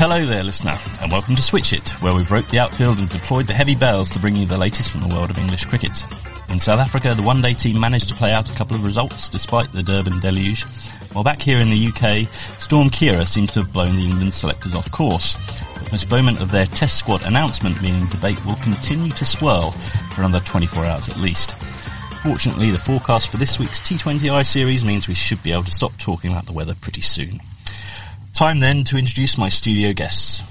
Hello there, listener, and welcome to Switch Hit, where we've roped the outfield and deployed the heavy bells to bring you the latest from the world of English cricket. In South Africa, the one-day team managed to play out a couple of results despite the Durban deluge, while back here in the UK, Storm Ciara seems to have blown the England selectors off course. The postponement of their test squad announcement meaning debate will continue to swirl for another 24 hours at least. Fortunately, the forecast for this week's T20I series means we should be able to stop talking about the weather pretty soon. Time then to introduce my studio guests.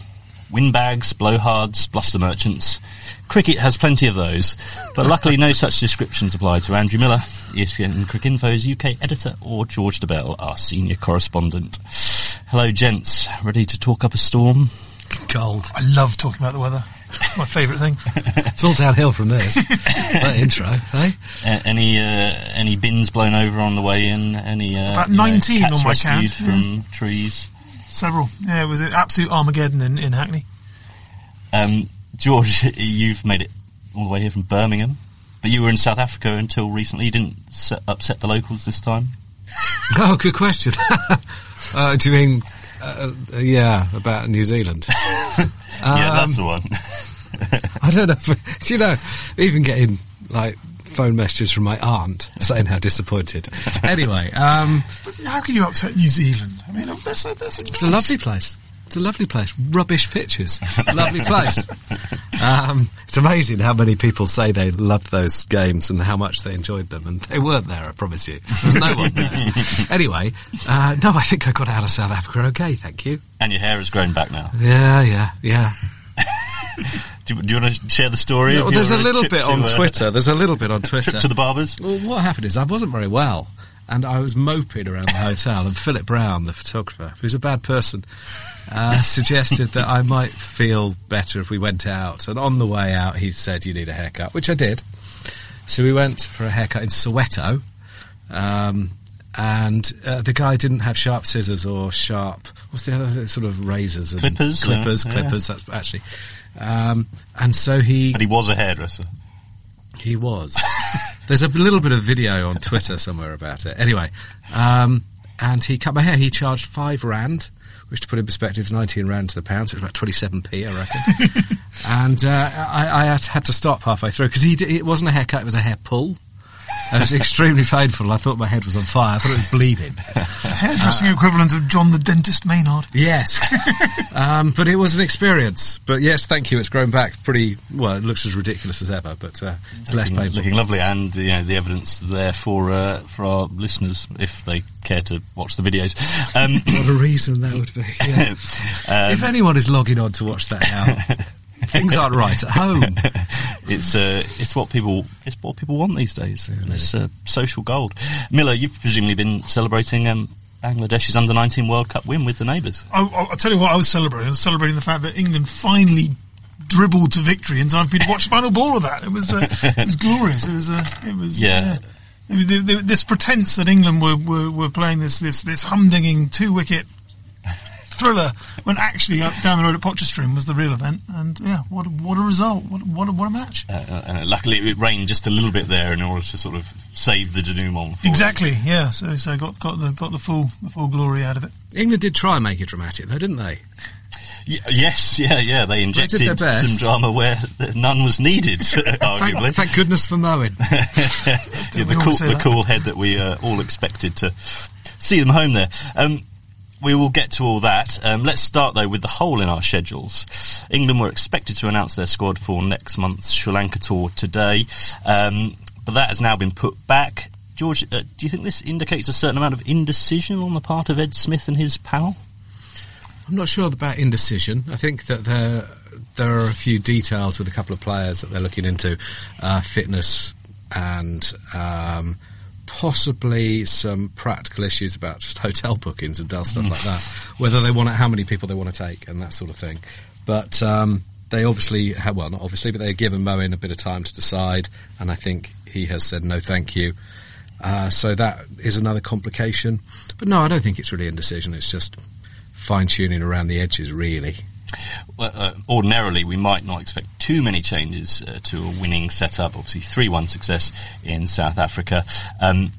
Windbags, blowhards, bluster merchants. Cricket has plenty of those, but luckily no such descriptions apply to Andrew Miller, ESPN Cricket Cricinfo's UK editor, or George Dobell, our senior correspondent. Hello gents, ready to talk up a storm? Cold. I love talking about the weather. My favourite thing. It's all downhill from this. that intro, eh? Uh, any uh, any bins blown over on the way in? Any uh, About you know, 19 cats on my rescued count, from trees? Several. Yeah, it was an absolute Armageddon in, in Hackney. Um, George, you've made it all the way here from Birmingham, but you were in South Africa until recently. You didn't set, upset the locals this time. Oh, good question. uh, do you mean, uh, uh, yeah, about New Zealand? yeah, that's the one. I don't know. If, do you know, even getting like phone messages from my aunt saying how disappointed. Anyway, um, How can you upset New Zealand? I mean, that's a, that's a, it's a lovely place. It's a lovely place. Rubbish pictures. lovely place. Um, it's amazing how many people say they loved those games and how much they enjoyed them, and they weren't there. I promise you. There's no one there. anyway, uh, no, I think I got out of South Africa okay. Thank you. And your hair has grown back now. Yeah, yeah, yeah. Do you, do you want to share the story? Of there's a little bit on uh, Twitter. There's a little bit on Twitter. Trip to the barbers. Well, what happened is I wasn't very well, and I was moping around the hotel. And Philip Brown, the photographer, who's a bad person, uh, suggested that I might feel better if we went out. And on the way out, he said, "You need a haircut," which I did. So we went for a haircut in Soweto, um, and uh, the guy didn't have sharp scissors or sharp. What's the other sort of razors? And Clippers, clippers, yeah. clippers. That's actually. Um, and so he But he was a hairdresser. he was. There's a little bit of video on Twitter somewhere about it. Anyway, um, and he cut my hair. He charged five rand, which to put in perspective is 19 rand to the pound, so it's about 27p, I reckon. and uh, I, I had, had to stop halfway through because it wasn't a haircut; it was a hair pull. And it was extremely painful. I thought my head was on fire. I thought it was bleeding. hairdressing equivalent of John the Dentist Maynard. Yes. um, but it was an experience. But yes, thank you. It's grown back pretty, well, it looks as ridiculous as ever, but uh, it's less painful. looking lovely, and you know, the evidence there for uh, for our listeners if they care to watch the videos. Um, What a reason that would be. Yeah. um, if anyone is logging on to watch that now, things aren't right at home. it's uh, it's what people it's what people want these days. it's uh, social gold. Miller, you've presumably been celebrating um, Bangladesh's under nineteen World Cup win with the neighbours. I, I, I'll tell you what I was celebrating. I was celebrating the fact that England finally dribbled to victory in time for me to watch the final ball of that. It was, uh, it was glorious. It was, uh, it was, Yeah. It was the, the, this pretense that England were, were, were playing this, this, this humdinging two wicket thriller when actually up down the road at Potchefstroom was the real event. And yeah, what, a- what a result. What, a- what, a, what a match. Uh, uh, luckily, it rained just a little bit there in order to sort of save the denouement. for it. Exactly. Yeah. So, so got, got the, got the full, the full glory out of it. England did try and make it dramatic, though, didn't they? Yes, yeah, yeah. They injected their best. some drama where none was needed, arguably. Thank, thank goodness for Moeen. yeah, the cool, the cool head that we uh, all expected to see them home there. Um, we will get to all that. Um, let's start though with the hole in our schedules. England were expected to announce their squad for next month's Sri Lanka tour today, um, but that has now been put back. George, uh, do you think this indicates a certain amount of indecision on the part of Ed Smith and his panel? I'm not sure about indecision. I think that there there are a few details with a couple of players that they're looking into, uh, fitness and um, possibly some practical issues about just hotel bookings and stuff like that. Whether they want to, how many people they want to take and that sort of thing. But um, they obviously have, well, not obviously, but they've given Moeen a bit of time to decide, and I think he has said no, thank you. Uh, so that is another complication. But no, I don't think it's really indecision. It's just fine tuning around the edges, really. Well, uh, ordinarily, we might not expect too many changes uh, to a winning setup. Obviously, 3-1 success in South Africa. Um,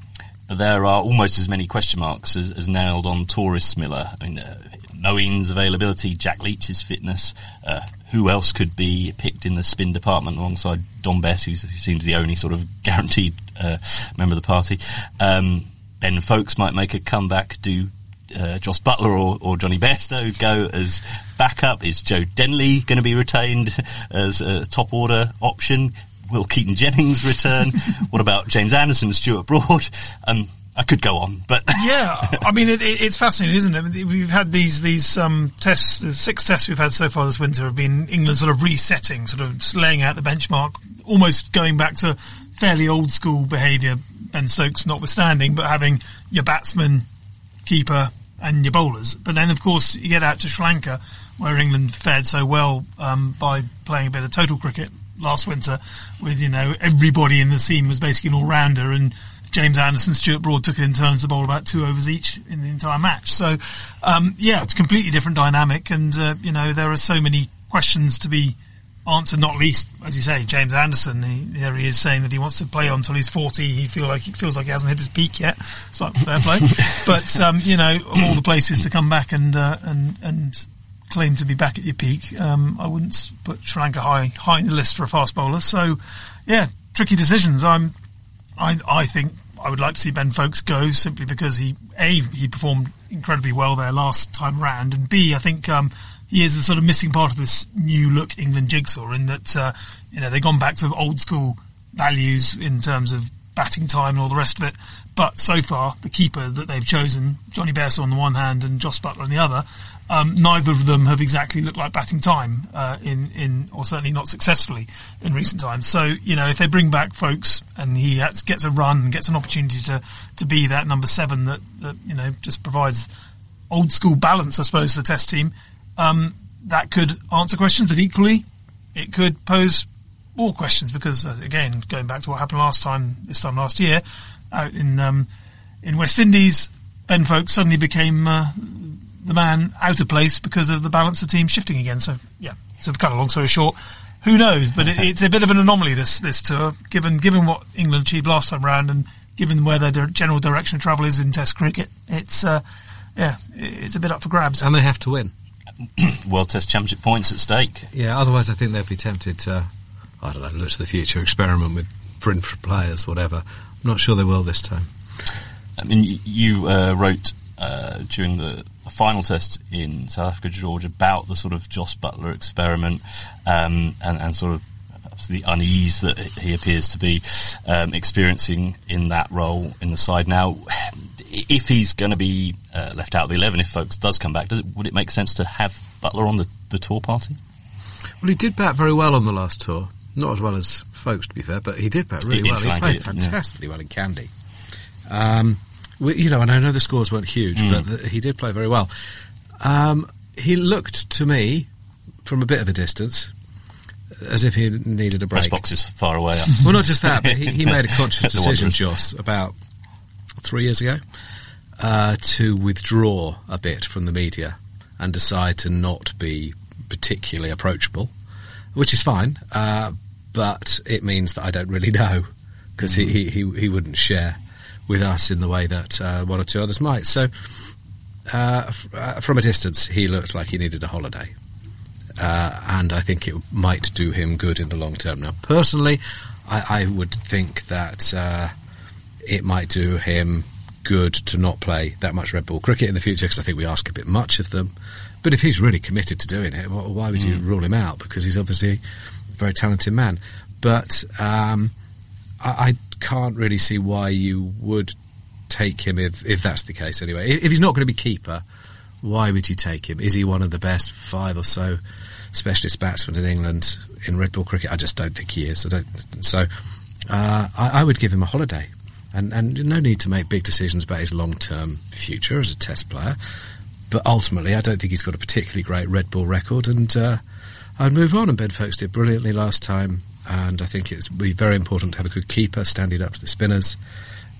there are almost as many question marks as, as nailed on Taurus Miller. I mean, uh, Moeen's availability, Jack Leach's fitness, uh, who else could be picked in the spin department alongside Dom Bess, who seems the only sort of guaranteed uh, member of the party. Um, ben Foakes might make a comeback. Do uh, Jos Buttler or, or Jonny Bairstow go as backup? Is Joe Denley going to be retained as a top order option? Will Keaton Jennings return? what about James Anderson, Stuart Broad? Um, I could go on, but yeah, I mean it, it, it's fascinating, isn't it? We've had these these um, tests, the six tests we've had so far this winter have been England sort of resetting, sort of laying out the benchmark, almost going back to fairly old school behaviour. Ben Stokes notwithstanding, but having your batsman, keeper, and your bowlers. But then, of course, you get out to Sri Lanka, where England fared so well um, by playing a bit of total cricket last winter, with you know everybody in the team was basically an all rounder and James Anderson, Stuart Broad took it in turns to bowl about two overs each in the entire match. So, um, yeah, it's a completely different dynamic, and uh, you know there are so many questions to be answered. Not least, as you say, James Anderson. He, there he is saying that he wants to play on until he's forty. He feel like he feels like he hasn't hit his peak yet. It's like fair play, but um, you know, all the places to come back and uh, and and claim to be back at your peak. Um, I wouldn't put Sri Lanka high high in the list for a fast bowler. So, yeah, tricky decisions. I'm I, I think I would like to see Ben Foakes go simply because he a he performed incredibly well there last time round, and b I think um, he is the sort of missing part of this new look England jigsaw in that uh, you know they've gone back to old school values in terms of batting time and all the rest of it. But so far, the keeper that they've chosen, Jonny Bairstow on the one hand and Jos Buttler on the other, um, neither of them have exactly looked like batting time uh, in in or certainly not successfully in recent times. So you know if they bring back Foakes and he gets a run and gets an opportunity to to be that number seven that, that you know just provides old school balance, I suppose, to the Test team. Um, that could answer questions, but equally it could pose more questions because uh, again, going back to what happened last time, this time last year, out in um, in West Indies, Ben Foakes suddenly became uh, the man out of place because of the balance of the team shifting again. So yeah, so kind of long story short, who knows? But it, it's a bit of an anomaly this this tour, given given what England achieved last time round and given where their general direction of travel is in Test cricket. It's uh, yeah, it's a bit up for grabs, and they have to win. World Test Championship points at stake. Yeah, otherwise I think they'd be tempted to, I don't know, look to the future, experiment with print players, whatever. I'm not sure they will this time. I mean, you uh, wrote uh, during the final test in South Africa, George, about the sort of Jos Buttler experiment um, and, and, sort of the unease that he appears to be um, experiencing in that role in the side now. If he's going to be uh, left out of the 11, if Foakes does come back, does it, would it make sense to have Buttler on the, the tour party? Well, he did bat very well on the last tour. Not as well as Foakes, to be fair, but he did bat really well. He played fantastically yeah. well in Kandy. Um, we, you know, and I know the scores weren't huge, mm. but the, he did play very well. Um, he looked to me from a bit of a distance as if he needed a break. Press box is far away. well, not just that, but he, he made a conscious decision, Jos, about three years ago, uh, to withdraw a bit from the media and decide to not be particularly approachable, which is fine. Uh, but it means that I don't really know because mm. he, he, he wouldn't share with us in the way that uh, one or two others might. So, uh, f- uh, from a distance, he looked like he needed a holiday. Uh, and I think it might do him good in the long term. Now, personally, I, I would think that it might do him good to not play that much red ball cricket in the future because I think we ask a bit much of them. But if he's really committed to doing it, why would you mm. rule him out? Because he's obviously a very talented man. But um, I, I can't really see why you would take him if, if that's the case anyway. If, if he's not going to be keeper, why would you take him? Is he one of the best five or so specialist batsmen in England in red ball cricket? I just don't think he is. so uh, I, I, would give him a holiday. And, and no need to make big decisions about his long term future as a test player. But ultimately, I don't think he's got a particularly great red ball record, and uh, I'd move on. And Ben Foakes did brilliantly last time and I think it's be very important to have a good keeper standing up to the spinners.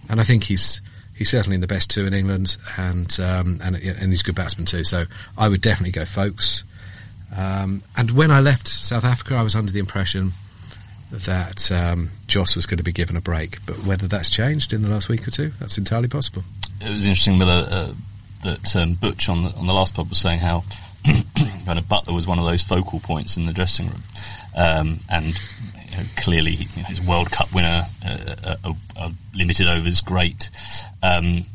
And I think he's he's certainly in the best two in England, and um, and and he's a good batsman too. So I would definitely go Foakes. Um, and when I left South Africa, I was under the impression that um, Jos was going to be given a break. But whether that's changed in the last week or two, that's entirely possible. It was interesting with a, that um, Butch on the on the last pod was saying how kind of Buttler was one of those focal points in the dressing room, um, and you know, clearly you know, his World Cup winner, uh, a, a limited overs, great, um,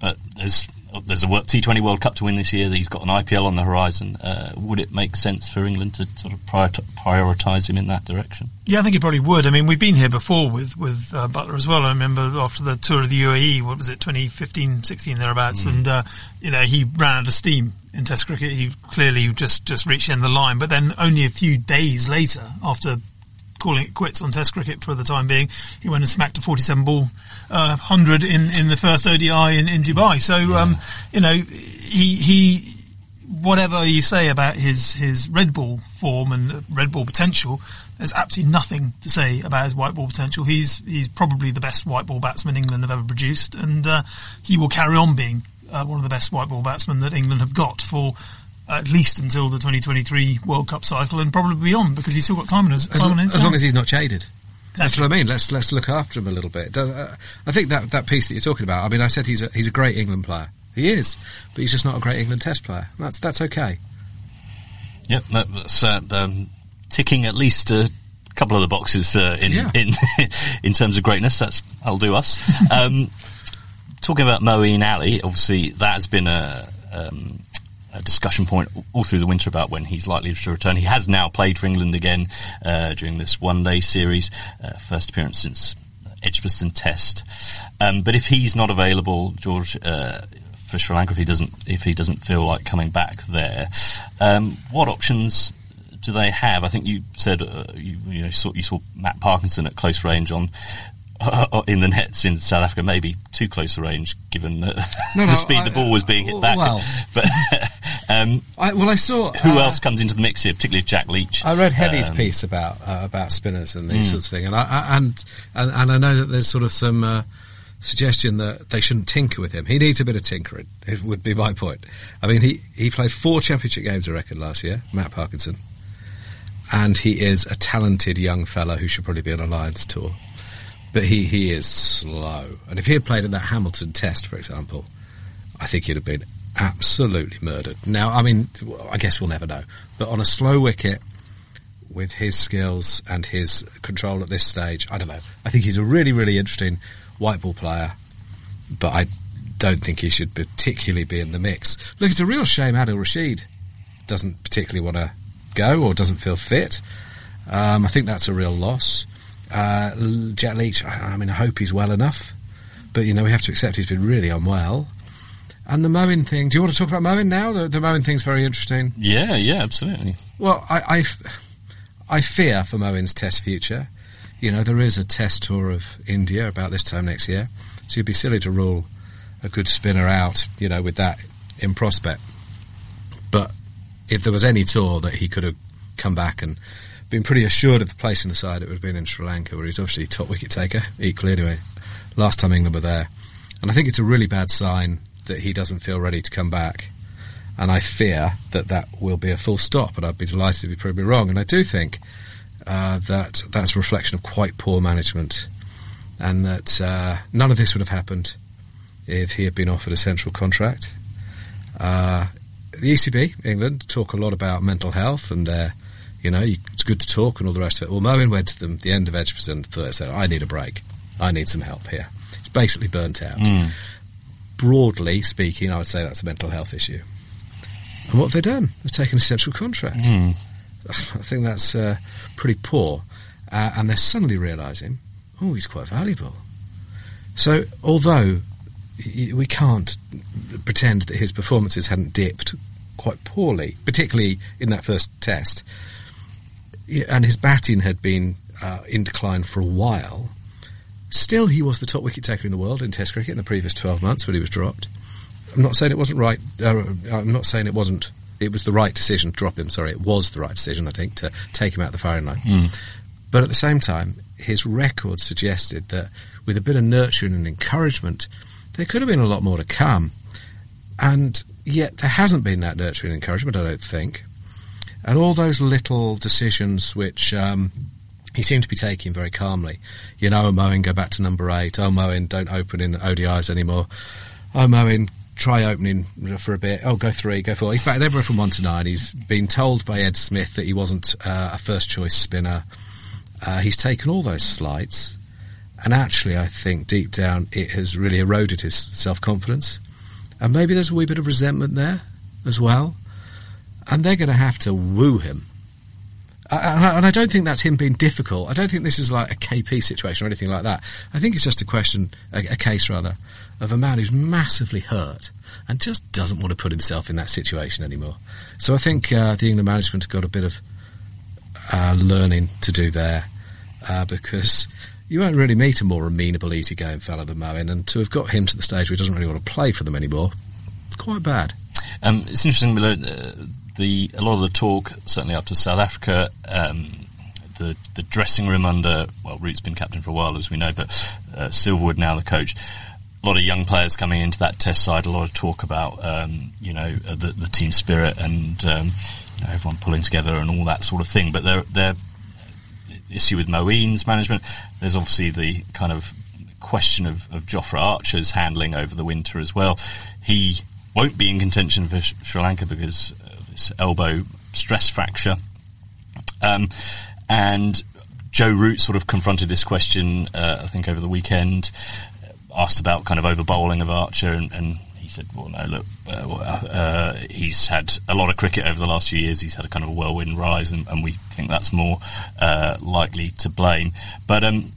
but there's there's a T20 World Cup to win this year. He's got an IPL on the horizon. Uh, would it make sense for England to sort of prioritise him in that direction? Yeah, I think it probably would. I mean, we've been here before with with uh, Buttler as well. I remember after the tour of the UAE, what was it, 2015, 16 thereabouts, mm. and uh, you know he ran out of steam in Test cricket. He clearly just just reached the end of the line, but then only a few days later, after calling it quits on Test cricket for the time being. He went and smacked a 47 ball uh, hundred in in the first ODI in, in Dubai. So yeah. um, you know he he whatever you say about his his red ball form and red ball potential. There's absolutely nothing to say about his white ball potential. He's he's probably the best white ball batsman England have ever produced, and uh, he will carry on being uh, one of the best white ball batsmen that England have got for at least until the 2023 World Cup cycle and probably beyond because he's still got time in his as, time as, as long as he's not jaded. That's what I mean. Let's let's look after him a little bit. Uh, I think that that piece that you're talking about. I mean, I said he's a, he's a great England player. He is, but he's just not a great England Test player. That's that's okay. Yep, that's uh, um, ticking at least a couple of the boxes uh, in yeah. in in terms of greatness. That's that'll do us. um, talking about Moeen Ali, obviously that has been a um, a discussion point all through the winter about when he's likely to return. He has now played for England again uh, during this one-day series, uh, first appearance since Edgbaston Test. Um, but if he's not available, George. Uh, for Sri Lanka, if he doesn't, if he doesn't feel like coming back there, um, what options do they have? I think you said uh, you, you, know saw, you saw Matt Parkinson at close range on uh, in the nets in South Africa, maybe too close a range given the, no, no, the speed I, the ball was being hit back. Well, but um, I, well, I saw who uh, else comes into the mix here, particularly Jack Leach. I read Heavy's um, piece about uh, about spinners and these mm. sorts of things, and I, and, and, and I know that there's sort of some uh, suggestion that they shouldn't tinker with him. He needs a bit of tinkering. It would be my point. I mean, he he played four championship games, I reckon, last year. Matt Parkinson. And he is a talented young fellow who should probably be on a Lions tour. But he, he is slow. And if he had played in that Hamilton test, for example, I think he'd have been absolutely murdered. Now, I mean, I guess we'll never know. But on a slow wicket, with his skills and his control at this stage, I don't know. I think he's a really, really interesting white ball player, but I don't think he should particularly be in the mix. Look, it's a real shame Adil Rashid doesn't particularly want to go or doesn't feel fit. Um, I think that's a real loss. Uh, Jack Leach, I mean, I hope he's well enough, but you know, we have to accept he's been really unwell. And the Moeen thing. Do you want to talk about Moeen now? The, the Moeen thing's very interesting. Yeah, yeah, absolutely. Well, I, I, I fear for Moeen's Test future. You know, there is a Test tour of India about this time next year, so you'd be silly to rule a good spinner out. You know, with that in prospect. But if there was any tour that he could have come back and been pretty assured of the place in the side, it would have been in Sri Lanka, where he's obviously top wicket taker, equally anyway. Last time England were there. And I think it's a really bad sign that he doesn't feel ready to come back. And I fear that that will be a full stop, and I'd be delighted if he proved me wrong. And I do think uh, that that's a reflection of quite poor management, and that uh, none of this would have happened if he had been offered a central contract. Uh, the ECB, England, talk a lot about mental health and their you know, it's good to talk and all the rest of it. Well, Moeen went to them the end of Edgbaston and said, I need a break. I need some help here. It's basically burnt out. Mm. Broadly speaking, I would say that's a mental health issue. And what have they done? They've taken a central contract. Mm. I think that's uh, pretty poor. Uh, and they're suddenly realising, oh, he's quite valuable. So, although we can't pretend that his performances hadn't dipped quite poorly, particularly in that first test, and his batting had been uh, in decline for a while. Still, he was the top wicket taker in the world in Test cricket in the previous 12 months when he was dropped. I'm not saying it wasn't right. Uh, I'm not saying it wasn't. It was the right decision to drop him. Sorry, it was the right decision, I think, to take him out of the firing line. Mm. But at the same time, his record suggested that with a bit of nurturing and encouragement, there could have been a lot more to come. And yet, there hasn't been that nurturing and encouragement, I don't think. And all those little decisions which um, he seemed to be taking very calmly. You know, oh, Moeen, go back to number eight. Oh, Moeen, don't open in ODIs anymore. Oh, Moeen, try opening for a bit. Oh, go three, go four. He's batted everywhere from one to nine. He's been told by Ed Smith that he wasn't uh, a first choice spinner. Uh, he's taken all those slights, and actually, I think deep down it has really eroded his self confidence. And maybe there's a wee bit of resentment there as well. And they're going to have to woo him. And I don't think that's him being difficult. I don't think this is like a KP situation or anything like that. I think it's just a question, a, case rather, of a man who's massively hurt and just doesn't want to put himself in that situation anymore. So I think uh, the England management have got a bit of uh, learning to do there uh, because you won't really meet a more amenable, easygoing fellow than Moeen, and to have got him to the stage where he doesn't really want to play for them anymore, it's quite bad. Um, it's interesting, uh, the a lot of the talk, certainly up to South Africa, um, the the dressing room under well, Root's been captain for a while, as we know, but uh, Silverwood now the coach. A lot of young players coming into that test side. A lot of talk about um, you know uh, the, the team spirit and um, you know, everyone pulling together and all that sort of thing. But they're issue with Moeen's management. There's obviously the kind of question of, of Jofra Archer's handling over the winter as well. He won't be in contention for Sri Lanka because elbow stress fracture. Um, and Joe Root sort of confronted this question, uh, I think, over the weekend, asked about kind of over bowling of Archer, and, and said, "Well, no, look, uh, uh, he's had a lot of cricket over the last few years. He's had a kind of a whirlwind rise, and, and we think that's more uh, likely to blame." But um,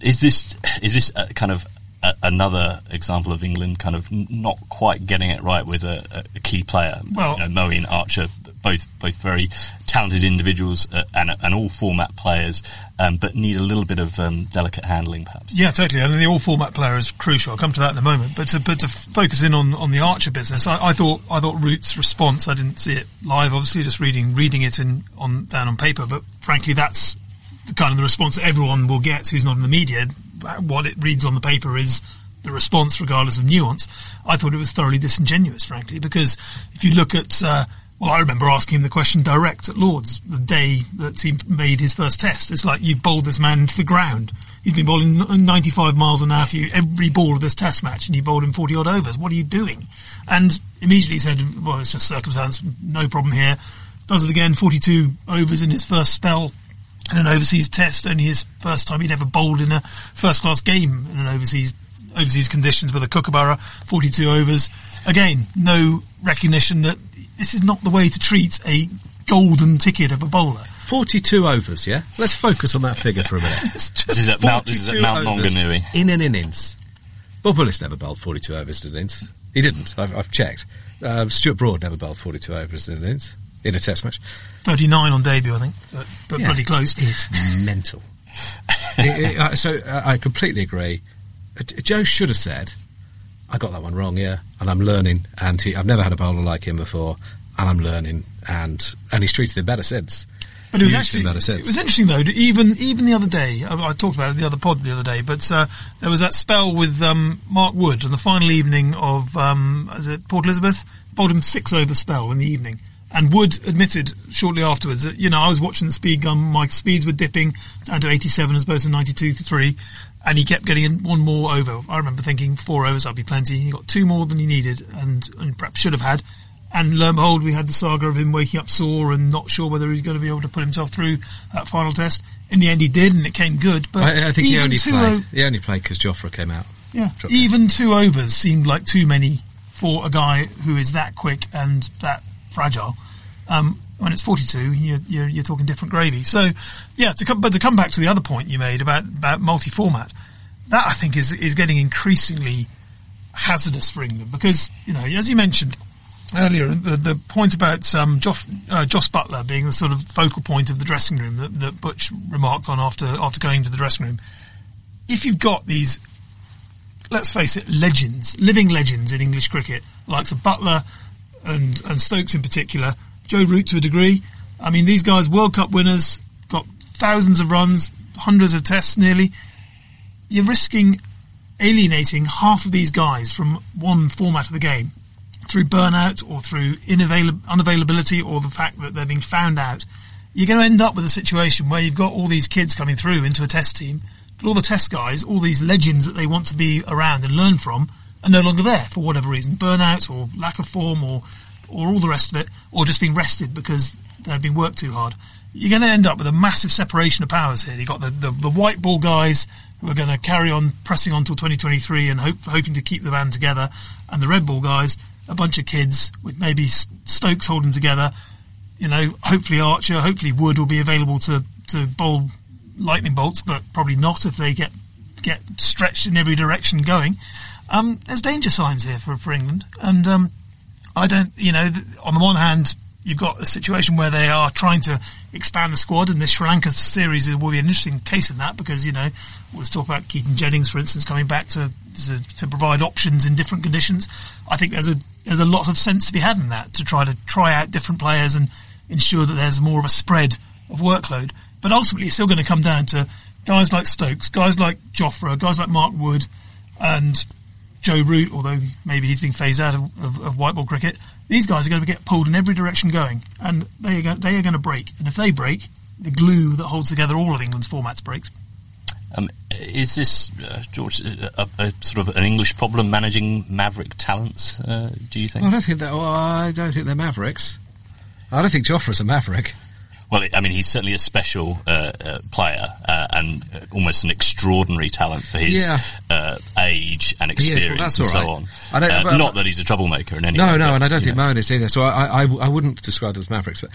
is this is this kind of a, another example of England kind of not quite getting it right with a, a key player? Well, you know, Moeen Archer both both very talented individuals uh, and, and all format players, um, but need a little bit of um, delicate handling, perhaps. Yeah, totally. I And the all format player is crucial. I'll come to that in a moment. But to, but to focus in on, on the Archer business, I, I thought I thought Root's response. I didn't see it live, obviously, just reading reading it in on down on paper. But frankly, that's the kind of the response that everyone will get who's not in the media. What it reads on the paper is the response, regardless of nuance. I thought it was thoroughly disingenuous, frankly, because if you look at uh, well, I remember asking him the question direct at Lords the day that he made his first test. It's like you bowled this man into the ground. He's been bowling 95 miles an hour for you every ball of this test match, and you bowled him 40 odd overs. What are you doing? And immediately said, well, it's just circumstance, no problem here. Does it again, 42 overs in his first spell in an overseas test, only his first time he'd ever bowled in a first class game in an overseas overseas conditions with a Kookaburra, 42 overs. Again, no recognition that this is not the way to treat a golden ticket of a bowler. 42 overs, yeah? Let's focus on that figure for a minute. this is at Mount, this is at Mount Maunganui. In an innings. Bob Willis never bowled 42 overs in an innings. He didn't. I've, I've checked. Um, Stuart Broad never bowled 42 overs in an innings in a test match. 39 on debut, I think, but, but yeah. bloody close. It's mental. it, it, uh, so uh, I completely agree. Uh, Joe should have said, I got that one wrong, yeah, and I'm learning. And he, I've never had a bowler like him before, and I'm learning. And and he's treated him better since. But it was actually it was interesting though. Even even the other day, I, I talked about it in the other pod the other day. But uh, there was that spell with um, Mark Wood on the final evening of um, is it Port Elizabeth? Bowled him six over spell in the evening. And Wood admitted shortly afterwards that, you know, I was watching the speed gun, my speeds were dipping down to 87 as opposed to 92 to 3 and he kept getting one more over. I remember thinking four overs, that'd be plenty. He got two more than he needed, and, and perhaps should have had. And lo and behold, we had the saga of him waking up sore and not sure whether he's going to be able to put himself through that final test. In the end, he did, and it came good. But I, I think he only played. O- he only played because Jofra came out. Yeah, even two overs seemed like too many for a guy who is that quick and that fragile. Um, when it's 42, you're, you're, you're, talking different gravy. So, yeah, to come, but to come back to the other point you made about, about multi-format, that I think is, is getting increasingly hazardous for England because, you know, as you mentioned earlier, the, the point about, um, Joff, uh, Jos Buttler being the sort of focal point of the dressing room that, that Butch remarked on after, after going to the dressing room. If you've got these, let's face it, legends, living legends in English cricket, likes of Buttler and, and Stokes in particular, Joe Root to a degree. I mean, these guys, World Cup winners, got thousands of runs, hundreds of tests nearly. You're risking alienating half of these guys from one format of the game through burnout or through unavailability or the fact that they're being found out. You're going to end up with a situation where you've got all these kids coming through into a test team, but all the test guys, all these legends that they want to be around and learn from, are no longer there for whatever reason, burnout or lack of form or or all the rest of it, or just being rested because they've been worked too hard. You're going to end up with a massive separation of powers here. You've got the, the, the white ball guys who are going to carry on pressing on till 2023 and hope, hoping to keep the band together, and the red ball guys, a bunch of kids with maybe Stokes holding together. You know, hopefully Archer, hopefully Wood will be available to, to bowl lightning bolts, but probably not if they get get stretched in every direction going. Um, there's danger signs here for, for England, and um, I don't, you know, on the one hand, you've got a situation where they are trying to expand the squad, and this Sri Lanka series will be an interesting case in that because you know, let's talk about Keaton Jennings, for instance, coming back to, to to, provide options in different conditions. I think there's a there's a lot of sense to be had in that to try to try out different players and ensure that there's more of a spread of workload. But ultimately, it's still going to come down to guys like Stokes, guys like Jofra, guys like Mark Wood, and Joe Root, although maybe he's being phased out of, of, of white ball cricket, these guys are going to get pulled in every direction going, and they are, going, they are going to break. And if they break, the glue that holds together all of England's formats breaks. Um, is this, uh, George, a, a, sort of an English problem managing maverick talents? Uh, do you think? I don't think that. Well, I don't think they're mavericks. I don't think Jofra's a maverick. Well, I mean, he's certainly a special uh, uh, player uh, and uh, almost an extraordinary talent for his yeah. Uh, age and experience well, and so on. I don't, uh, but, not that he's a troublemaker in any no, way. No, no, and I don't think Moeen is either. So I, I, I wouldn't describe them as mavericks. But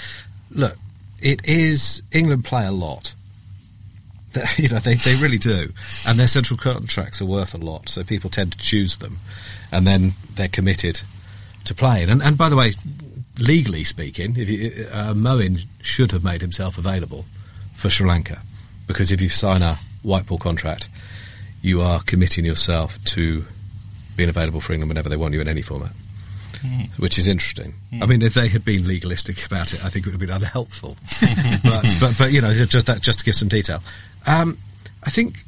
look, it is England play a lot. you know, they, they really do. And their central contracts are worth a lot, so people tend to choose them. And then they're committed to playing. And, and by the way, legally speaking, if you, uh, Moeen should have made himself available for Sri Lanka, because if you sign a white ball contract, you are committing yourself to being available for England whenever they want you in any format. Mm. Which is interesting. Mm. I mean, if they had been legalistic about it, I think it would have been unhelpful. but, but, but, you know, just that, just to give some detail. Um, I think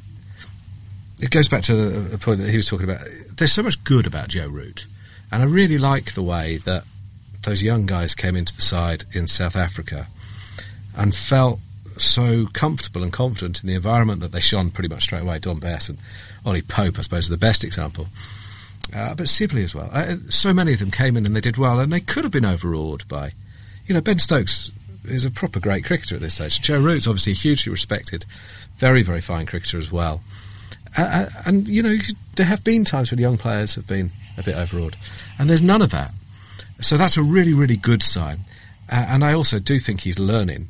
it goes back to the point that he was talking about. There's so much good about Joe Root, and I really like the way that those young guys came into the side in South Africa and felt so comfortable and confident in the environment that they shone pretty much straight away. Dom Bess and Ollie Pope, I suppose, are the best example. Uh, but Sibley as well. Uh, so many of them came in and they did well, and they could have been overawed by, you know, Ben Stokes is a proper great cricketer at this stage. Joe Root's obviously hugely respected, very, very fine cricketer as well. Uh, uh and, you know, there have been times when young players have been a bit overawed. And there's none of that so that's a really, really good sign. Uh, and I also do think he's learning.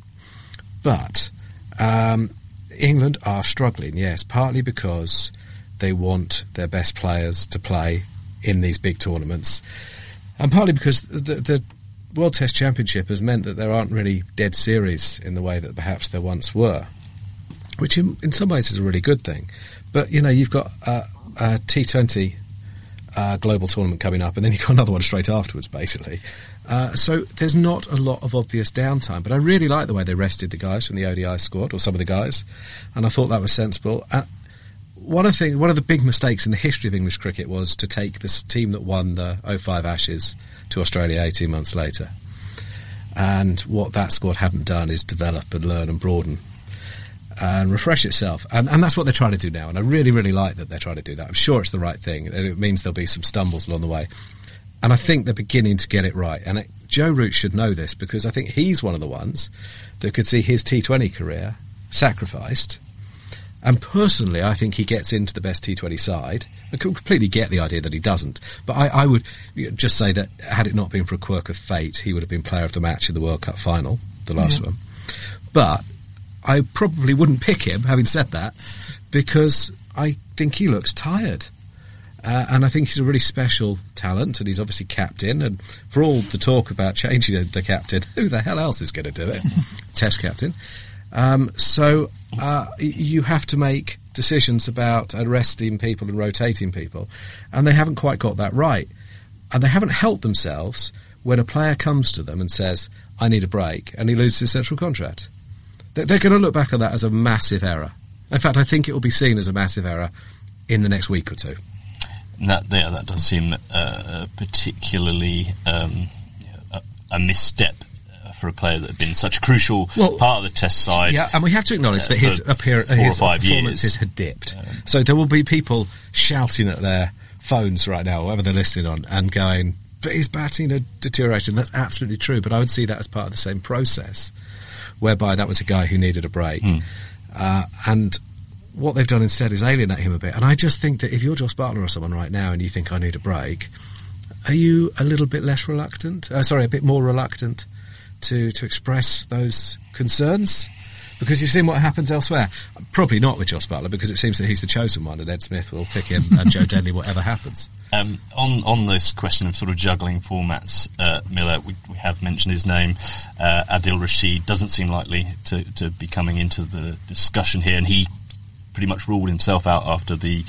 But um, England are struggling, yes, partly because they want their best players to play in these big tournaments, and partly because the, the World Test Championship has meant that there aren't really dead series in the way that perhaps there once were, which in, in some ways is a really good thing. But you know, you've got a a T20 uh, global tournament coming up, and then you've got another one straight afterwards, basically. Uh, so there's not a lot of obvious downtime, but I really like the way they rested the guys from the ODI squad, or some of the guys, and I thought that was sensible. Uh, one of the things, one of the big mistakes in the history of English cricket was to take this team that won the 05 Ashes to Australia 18 months later. And what that squad hadn't done is develop and learn and broaden and refresh itself. And, and that's what they're trying to do now. And I really, really like that they're trying to do that. I'm sure it's the right thing. And it means there'll be some stumbles along the way. And I think they're beginning to get it right. And it, Joe Root should know this because I think he's one of the ones that could see his T20 career sacrificed. And personally, I think he gets into the best T20 side. I completely get the idea that he doesn't. But I, I would just say that had it not been for a quirk of fate, he would have been player of the match in the World Cup final, the last yeah. one. But I probably wouldn't pick him, having said that, because I think he looks tired. Uh, and I think he's a really special talent, and he's obviously captain. And for all the talk about changing the captain, who the hell else is going to do it? Test captain. Um, so uh, you have to make decisions about arresting people and rotating people, and they haven't quite got that right. And they haven't helped themselves when a player comes to them and says, "I need a break," and he loses his central contract. They're going to look back on that as a massive error. In fact, I think it will be seen as a massive error in the next week or two. That yeah, that does seem uh, particularly um, a, a, misstep uh, for a player that had been such a crucial well, part of the Test side. Yeah, and we have to acknowledge uh, that his, appear- his performances years. had dipped. Um, so there will be people shouting at their phones right now, whatever they're listening on, and going, but his batting had deteriorated. That's absolutely true, but I would see that as part of the same process, whereby that was a guy who needed a break. Uh, and what they've done instead is alienate him a bit. And I just think that if you're Jos Buttler or someone right now and you think I need a break, are you a little bit less reluctant? Uh, sorry, a bit more reluctant to, to express those concerns? Because you've seen what happens elsewhere. Probably not with Jos Buttler, because it seems that he's the chosen one, and Ed Smith will pick him and Joe Denley, whatever happens. Um, on on this question of sort of juggling formats, uh, Miller, we, we have mentioned his name. Uh, Adil Rashid doesn't seem likely to, to be coming into the discussion here, and he pretty much ruled himself out after the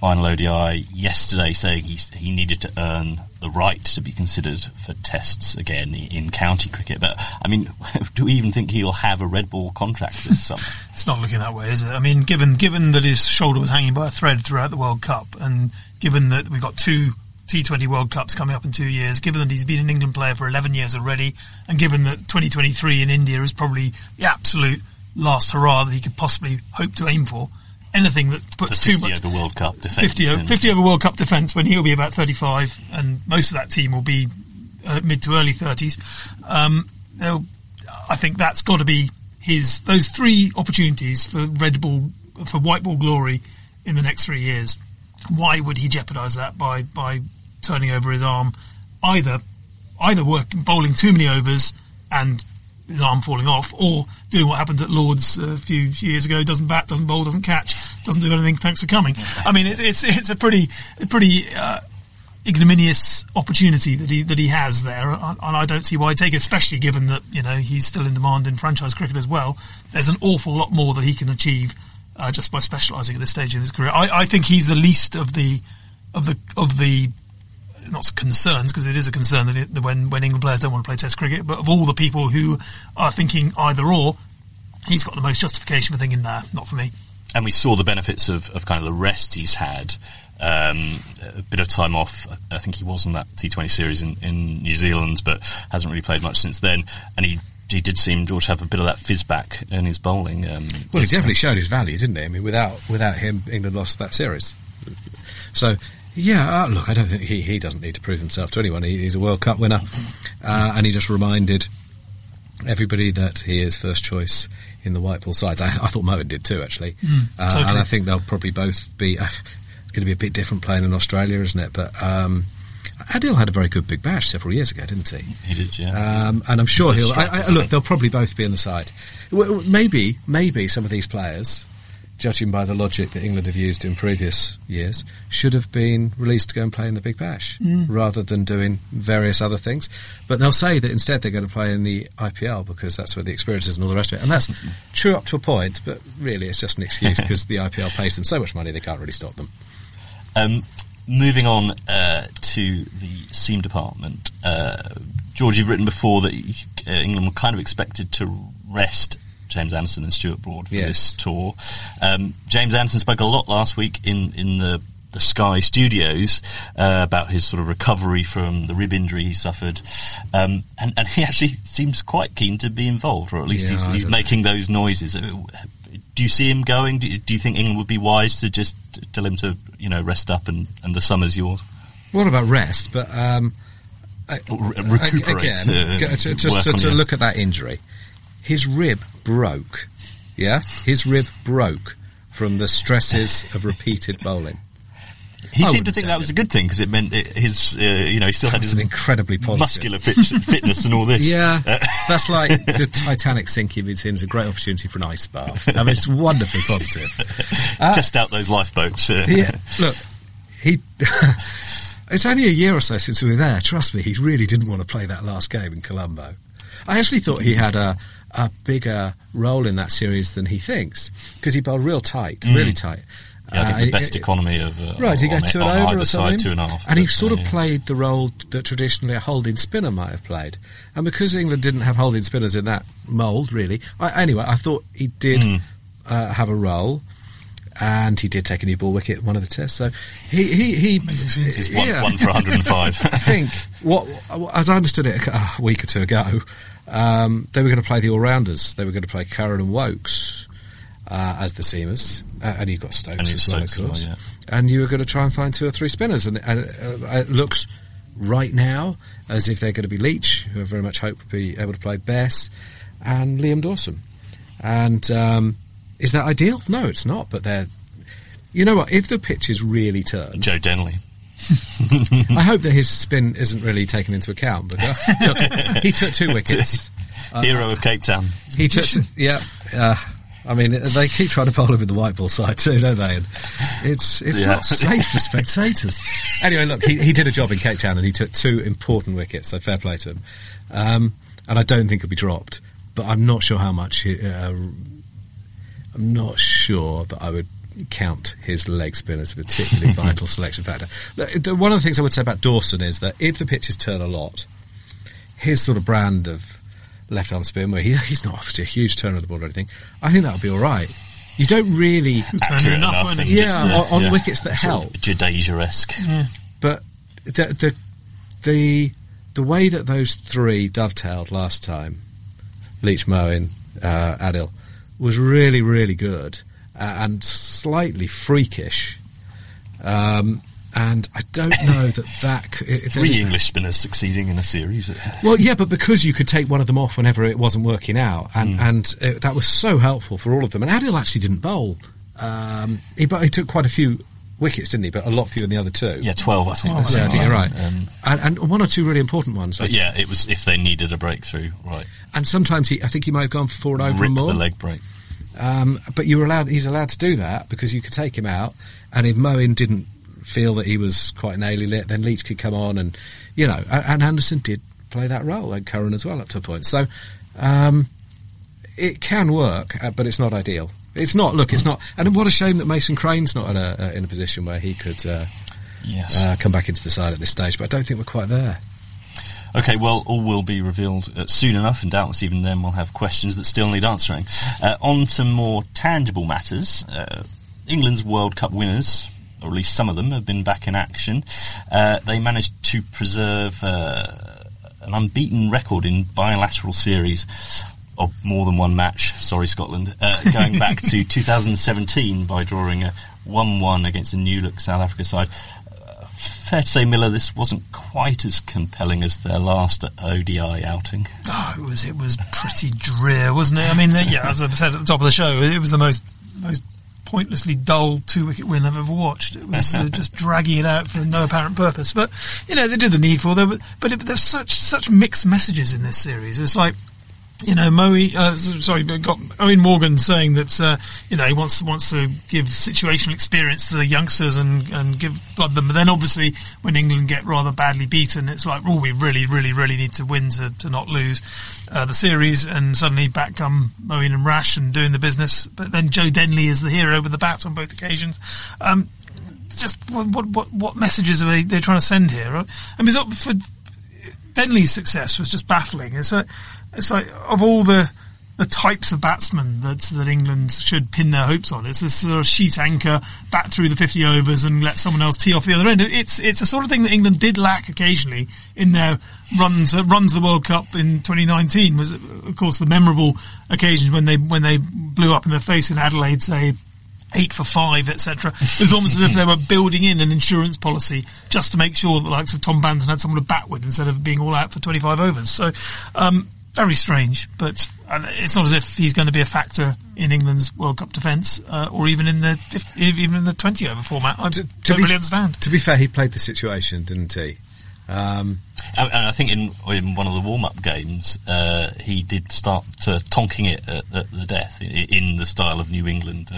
final ODI yesterday, saying he he needed to earn the right to be considered for tests again in county cricket. But I mean, do we even think he'll have a red ball contract this summer? It's not looking that way, is it? I mean, given given that his shoulder was hanging by a thread throughout the World Cup, and given that we've got two T20 World Cups coming up in two years, given that he's been an England player for 11 years already, and given that 2023 in India is probably the absolute last hurrah that he could possibly hope to aim for, anything that puts too much over World Cup defence. 50, o- and- 50 over World Cup defence when he'll be about 35 and most of that team will be uh, mid to early 30s. Um, I think that's got to be his, those three opportunities for red ball, for white ball glory in the next three years. Why would he jeopardise that by, by turning over his arm? Either, either work, bowling too many overs and his arm falling off, or doing what happened at Lords a few years ago, doesn't bat, doesn't bowl, doesn't catch, doesn't do anything, thanks for coming. I mean, it, it's, it's a pretty, a pretty, uh, ignominious opportunity that he, that he has there, and I don't see why he'd take it, especially given that, you know, he's still in demand in franchise cricket as well. There's an awful lot more that he can achieve, uh, just by specialising at this stage in his career. I, I think he's the least of the, of the, of the, not concerns because it is a concern that, it, that when when England players don't want to play Test cricket, but of all the people who are thinking either or, he's got the most justification for thinking, nah, not for me. and we saw the benefits of, of kind of the rest he's had. Um, a bit of time off. I- I think he was in that T20 series in, in New Zealand, but hasn't really played much since then. And he he did seem to have a bit of that fizz back in his bowling. Um, Well, he definitely showed his value, didn't he? I mean, without without him, England lost that series. So, yeah, uh, look, I don't think he, he doesn't need to prove himself to anyone. He, he's a World Cup winner, uh, and he just reminded everybody that he is first choice in the white ball sides. I, I thought Moeen did too, actually, uh, totally. and I think they'll probably both be. Uh, it's going to be a bit different playing in Australia, isn't it? But um, Adil had a very good big bash several years ago, didn't he? he did, yeah. Um, and I'm sure he'll. I, I, look, they'll probably both be in the side. W- w- Maybe, maybe some of these players, judging by the logic that England have used in previous years, should have been released to go and play in the Big Bash rather than doing various other things. But they'll say that instead they're going to play in the IPL because that's where the experience is and all the rest of it. And that's true up to a point, but really it's just an excuse because the IPL pays them so much money they can't really stop them. Um, moving on uh, to the seam department, uh, George, you've written before that uh, England were kind of expected to rest James Anderson and Stuart Broad for Yes. this tour. Um, James Anderson spoke a lot last week in in the the Sky Studios uh, about his sort of recovery from the rib injury he suffered, um, and, and he actually seems quite keen to be involved, or at least Yeah, he's, he's know. making those noises. Uh, Do you see him going? Do you, do you think England would be wise to just tell him to, you know, rest up and, and the summer's yours? What about rest? But um, I- re- recuperate, again. uh, to, just to, to look at that injury, his rib broke. Yeah, his rib broke from the stresses of repeated bowling. He I seemed to think that was a good thing because it meant it, his, uh, you know, he still had his an incredibly positive. muscular fit, fitness and all this. Yeah, Uh, that's like the Titanic sinking. It seems a great opportunity for an ice bath. I mean, it's wonderfully positive. test out those lifeboats. Uh, Yeah, look, he. it's only a year or so since we were there. Trust me, he really didn't want to play that last game in Colombo. I actually thought he had a a bigger role in that series than he thinks because he bowled real tight, really tight. Mm. Yeah, I think Uh, the he- best economy of uh, Right, he got two and over or something, side, two and a half. and he sort of yeah. played the role that traditionally a holding spinner might have played. And because England didn't have holding spinners in that mould, really, I, anyway, I thought he did Hmm. uh, have a role, and he did take a new ball wicket in one of the tests. So he he he. He's one, yeah. one for 105. I think what, as I understood it a week or two ago, um, they were going to play the all rounders. They were going to play Curran and Woakes. uh, as the seamers, uh, and you've got Stokes And as you've well, Stokes as course. well, And you were going to try and find two or three spinners, and, and uh, it looks right now as if they're going to be Leach, who I very much hope will be able to play Bess, and Liam Dawson. And um, is that ideal? No, it's not. But they're, you know what? If the pitch is really turned, Joe Denley. I hope that his spin isn't really taken into account. But uh, look, he took two wickets. Hero of Cape Town. He took, yeah. Uh, I mean, they keep trying to bowl him with the white ball side too, don't they? And it's it's Yeah. not safe for spectators. Anyway, look, he, he did a job in Cape Town and he took two important wickets. So fair play to him. Um, and I don't think he'll be dropped, but I'm not sure how much. He, uh, I'm not sure that I would count his leg spin as a particularly vital selection factor. Look, the- One of the things I would say about Dawson is that if the pitches turn a lot, his sort of brand of left arm spin, where he, he's not obviously a huge turner of the ball or anything, I think that would be all right. You don't really, Turn Accurate enough, enough. won't and it? Yeah, just, uh, on- on wickets that sort help. Jadeja-esque. but the the the the way that those three dovetailed last time, Leach, Moeen, uh, Adil, was really really good uh, and slightly freakish. Um, and I don't know that that. if Three English spinners succeeding in a series. Well, yeah, but because you could take one of them off whenever it wasn't working out, and Hmm. and uh, that was so helpful for all of them. And Adil actually didn't bowl. Um, he, but he took quite a few wickets, didn't he? But a lot fewer than the other two. Yeah, 12, I think. Oh, Yeah, I think you're right. Um, and, and one or two really important ones. but yeah, it was if they needed a breakthrough, right. And sometimes he, I think he might have gone for four and over Rip and more. the leg break. Um, but you were allowed, he's allowed to do that because you could take him out, and if Moeen didn't feel that he was quite naily lit, then Leach could come on, and you know, and, and Anderson did play that role, and Curran as well up to a point. So um, it can work, uh, but it's not ideal. It's not. Look, it's not. And what a shame that Mason Crane's not in a uh, in a position where he could uh, Yes. uh, come back into the side at this stage. But I don't think we're quite there. Okay, well, all will be revealed uh, soon enough, and doubtless even then we'll have questions that still need answering. Uh, on to more tangible matters. Uh, England's World Cup winners, or at least some of them, have been back in action. Uh, they managed to preserve uh, an unbeaten record in bilateral series of more than one match. Sorry, Scotland. Uh, going back to 2017 by drawing a 1-1 against the new look South Africa side. Uh, Fair to say, Miller, this wasn't quite as compelling as their last ODI outing. Oh, it was it was pretty drear, wasn't it? I mean, yeah, as I said at the top of the show, it was the most most pointlessly dull two wicket win I've ever watched. It was uh, just dragging it out for no apparent purpose. But you know, they did the needful. There, but but it, there's such such mixed messages in this series. It's like. You know, Moe, uh, sorry, got Eoin Morgan saying that uh, you know he wants wants to give situational experience to the youngsters and and give blood them. But then obviously when England get rather badly beaten, it's like, oh, we really, really, really need to win to, to not lose uh, the series. And suddenly back come Moeen and Rash and doing the business. But then Joe Denley is the hero with the bat on both occasions. Um, just what what what, what messages are they they're trying to send here? I mean, for Denley's success was just baffling. It's like, it's like of all the the types of batsmen that that England should pin their hopes on. It's this sort of sheet anchor, bat through the fifty overs and let someone else tee off the other end. It's it's a sort of thing that England did lack occasionally in their runs uh, runs the World Cup in 2019. Was of course the memorable occasions when they when they blew up in their face in Adelaide, say eight for five, etc. It was almost as if they were building in an insurance policy just to make sure that the likes of Tom Banton had someone to bat with instead of being all out for 25 overs. So, um, very strange, but uh, it's not as if he's going to be a factor in England's World Cup defence, uh, or even in the even in the 20 over format. I To- don't to be- really understand. To be fair, he played the situation, didn't he? Um, And, and I think in in one of the warm up games, uh, he did start uh, tonking it at, at the death i- in the style of New England.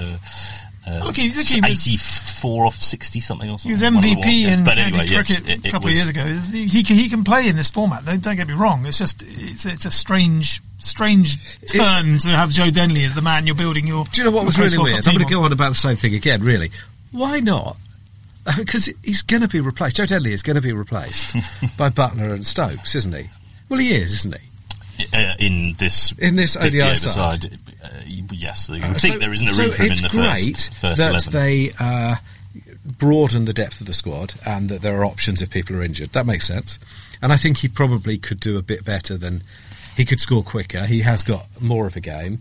Uh, uh, Look, he- look, he was- 84 off 60 something or something. He was one of the warm-up MVP games. in but county anyway, yes, cricket it- a couple was- of years ago. He can, he can play in this format. Don't, don't get me wrong. It's just it's, it's a strange strange turn to have Joe Denley as the man you're building your. Do you know what was really weird? I'm going to go on about the same thing again, really. Why not? Because he's going to be replaced. Joe Denley is going to be replaced by Buttler and Stokes, isn't he? Well, he is, isn't he? Uh, in this In this 50 ODI side. side, uh, yes, I would think So- there isn't a so room for him in the great first, first that 11. they uh, broaden the depth of the squad and that there are options if people are injured. That makes sense. And I think he probably could do a bit better than he could score quicker. He has got more of a game.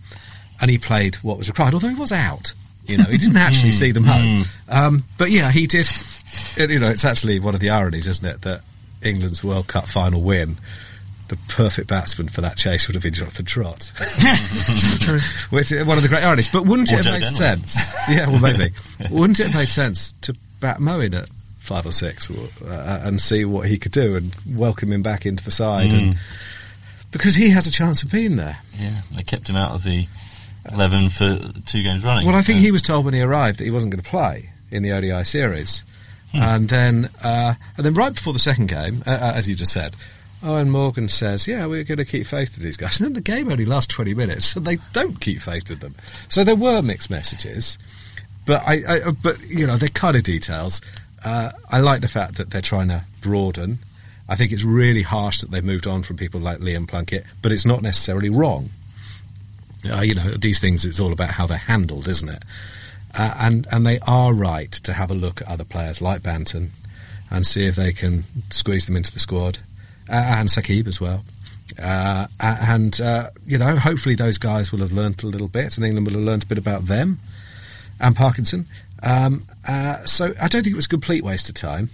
and he played what was required, although he was out. You know, he didn't actually see them home. Um, but yeah, he did. You know, it's actually one of the ironies, isn't it, that England's World Cup final win, the perfect batsman for that chase would have been Jonathan Trott. True. Which one of the great ironies. But wouldn't Or it have Joe made Denley. sense? yeah, well, maybe. wouldn't it have made sense to bat Moeen at five or six or, uh, and see what he could do and welcome him back into the side? And, because he has a chance of being there. Yeah, they kept him out of the 11 for two games running. Well, I think Uh, he was told when he arrived that he wasn't going to play in the ODI series, and then uh, and then right before the second game, uh, uh, as you just said, Eoin Morgan says, "Yeah, we're going to keep faith with these guys." And then the game only lasts twenty minutes, and they don't keep faith with them. So there were mixed messages, but I, I uh, but you know they're kind of details. Uh, I like the fact that they're trying to broaden. I think it's really harsh that they've moved on from people like Liam Plunkett, but it's not necessarily wrong. Uh, you know, these things, it's all about how they're handled, isn't it? Uh, and, and they are right to have a look at other players like Banton and see if they can squeeze them into the squad. Uh, and Sakib as well. Uh, and, uh, you know, hopefully those guys will have learnt a little bit and England will have learnt a bit about them and Parkinson. Um, uh, so I don't think it was a complete waste of time.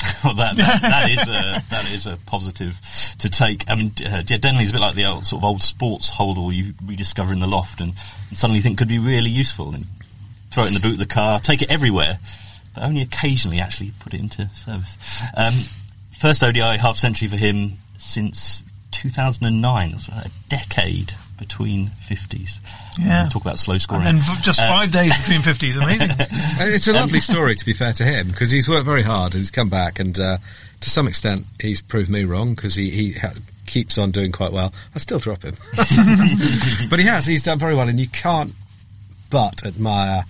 well, that, that, that is a that is a positive to take. I mean, uh, Denley's a bit like the old, sort of old sports holdall you rediscover in the loft, and, and suddenly think could be really useful. And throw it in the boot of the car, take it everywhere, but only occasionally actually put it into service. Um, first ODI half century for him since 2009. It's a decade between 50s. Yeah. Um, talk about slow scoring. And then just five days between 50s. Amazing. Uh, It's a lovely story, to be fair to him, because he's worked very hard. And he's come back, and uh, to some extent, he's proved me wrong because he, he ha- keeps on doing quite well. I still drop him, but he has. He's done very well, and you can't but admire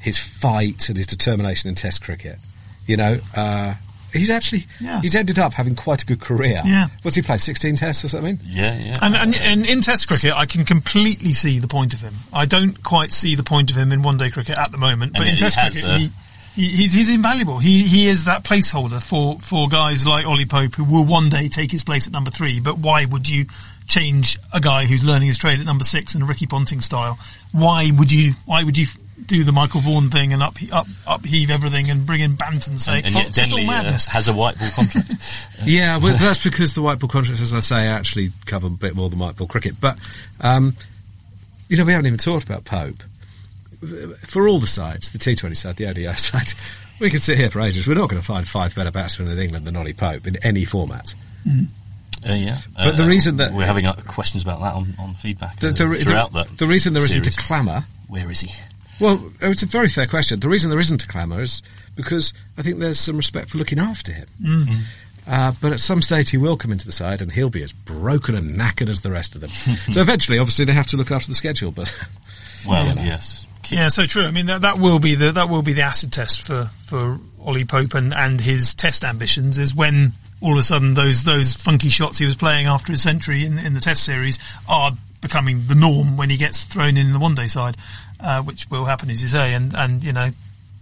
his fight and his determination in Test cricket. You know, uh, he's actually Yeah. he's ended up having quite a good career. Yeah. What's he played? Sixteen Tests or something? yeah, yeah. And, and, and in Test cricket, I can completely see the point of him. I don't quite see the point of him in one day cricket at the moment, but And in Test cricket, uh, he, he, he's, he's invaluable. He he is that placeholder for, for guys like Ollie Pope who will one day take his place at number three. But why would you change a guy who's learning his trade at number six in a Ricky Ponting style? Why would you? Why would you? Do the Michael Vaughan thing and up, up, upheave everything and bring in Banton and say, and, and oh, yet it's just all Denley uh, has a white ball contract. Yeah, well, that's because the white ball contracts, as I say, actually cover a bit more than white ball cricket. But, um, you know, we haven't even talked about Pope. For all the sides, the T20 side, the ODI side, we could sit here for ages. We're not going to find five better batsmen in England than Ollie Pope in any format. Uh, yeah, But the Uh, reason that- we're having uh, questions about that on, on feedback The, uh, the, throughout the, that the reason there isn't a clamour Where is he? Well, it's a very fair question. The reason there isn't a clamour is because I think there's some respect for looking after him. Uh, but at some stage he will come into the side and he'll be as broken and knackered as the rest of them. so eventually, obviously, they have to look after the schedule. But Well, Yeah. yes. Yeah, so true. I mean, that, that will be the that will be the acid test for for Ollie Pope and, and his test ambitions is when all of a sudden those those funky shots he was playing after his century in in the test series are becoming the norm when he gets thrown in the one day side, uh, which will happen as you say, and and you know.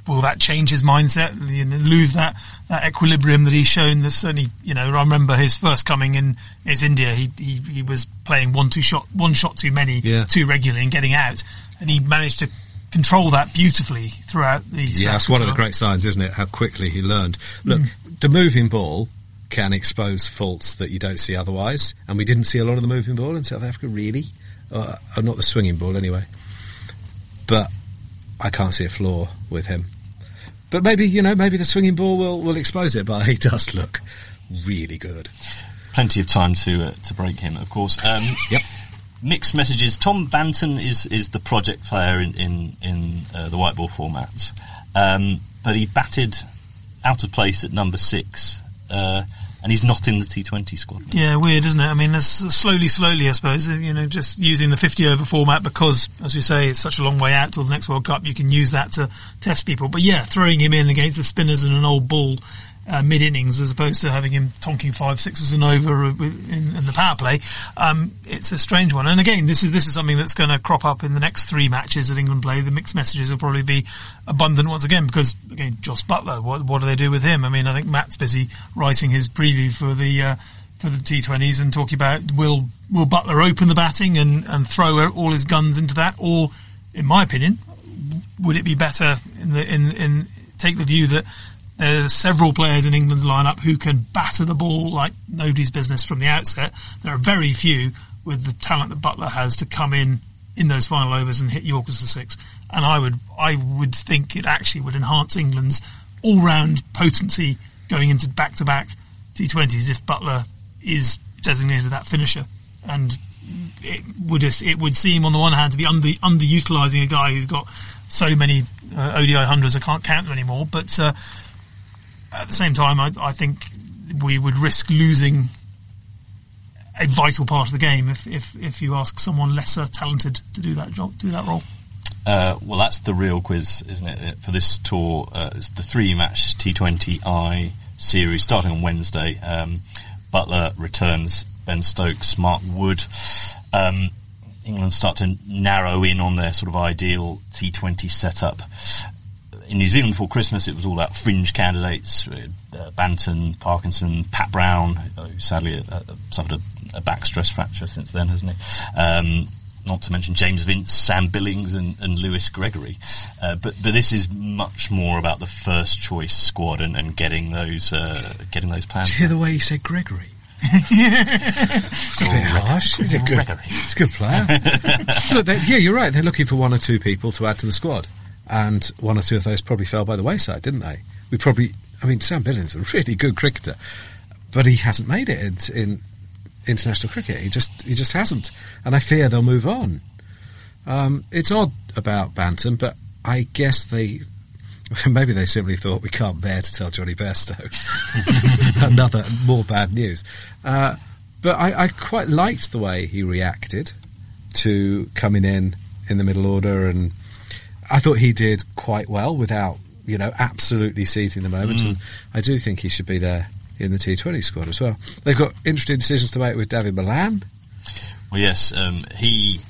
Will that change his mindset? Know, lose that, that equilibrium that he's shown? There's certainly, you know, I remember his first coming in. It's India. He, he he was playing one two shot, one shot too many, Yeah. too regularly, and getting out. And he managed to control that beautifully throughout the. yeah, that's one of the great signs, isn't it? How quickly he learned. Look, the moving ball can expose faults that you don't see otherwise, and we didn't see a lot of the moving ball in South Africa, really, uh, uh, not the swinging ball anyway. But I can't see a flaw with him. But maybe you know, maybe the swinging ball will will expose it. But he does look really good. Plenty of time to uh, to break him, of course. Um, Yep. Mixed messages. Tom Banton is is the project player in in in uh, the white ball formats, um, but he batted out of place at number six, uh, and he's not in the T20 squad. Yeah, weird, isn't it? I mean, it's slowly, slowly, I suppose. You know, just using the 50 over format because, as we say, it's such a long way out till the next World Cup. You can use that to test people. But yeah, throwing him in against the spinners and an old ball uh, mid innings as opposed to having him tonking five sixes and over in, in the power play, um, it's a strange one. And again, this is this is something that's going to crop up in the next three matches that England play. The mixed messages will probably be abundant once again because again, Jos Buttler. What what do they do with him? I mean, I think Matt's busy writing his preview for the. Uh, for the T20s and talking about will will Buttler open the batting and, and throw all his guns into that, or, in my opinion, would it be better in the in in take the view that there are several players in England's lineup who can batter the ball like nobody's business from the outset. There are very few with the talent that Buttler has to come in in those final overs and hit Yorkers for six. And I would I would think it actually would enhance England's all round potency going into back to back T20s if Buttler is designated that finisher. And it would it would seem on the one hand to be under underutilizing a guy who's got so many uh, ODI hundreds I can't count them anymore. But uh, at the same time, I, I, think we would risk losing a vital part of the game if, if, if you ask someone lesser talented to do that job, do that role. Uh, well, that's the real quiz, isn't it? For this tour, uh, it's the three-match T20I series starting on Wednesday. Um, Buttler returns Ben Stokes, Mark Wood. Um, England start to narrow in on their sort of ideal T20 setup. In New Zealand before Christmas, it was all about fringe candidates: uh, Banton, Parkinson, Pat Brown, who sadly uh, suffered a, a, back stress fracture since then, hasn't he? Um, not to mention James Vince, Sam Billings, and, and Lewis Gregory. Uh, but but this is much more about the first choice squad and, and getting those uh, getting those plans. Did you hear the way he said Gregory? it's a bit harsh. He's a good, he's a good player. Look, yeah, you're right. They're looking for one or two people to add to the squad, and one or two of those probably fell by the wayside, didn't they? We probably, I mean, Sam Billings is a really good cricketer, but he hasn't made it in, in international cricket. He just he just hasn't, and I fear they'll move on. Um, it's odd about Banton, but I guess they maybe they simply thought we can't bear to tell Jonny Bairstow another more bad news. Uh, but I, I, quite liked the way he reacted to coming in in the middle order, and I thought he did quite well without you know absolutely seizing the moment. Mm. And I do think he should be there in the T20 squad as well. They've got interesting decisions to make with David Malan. Well, yes, um, he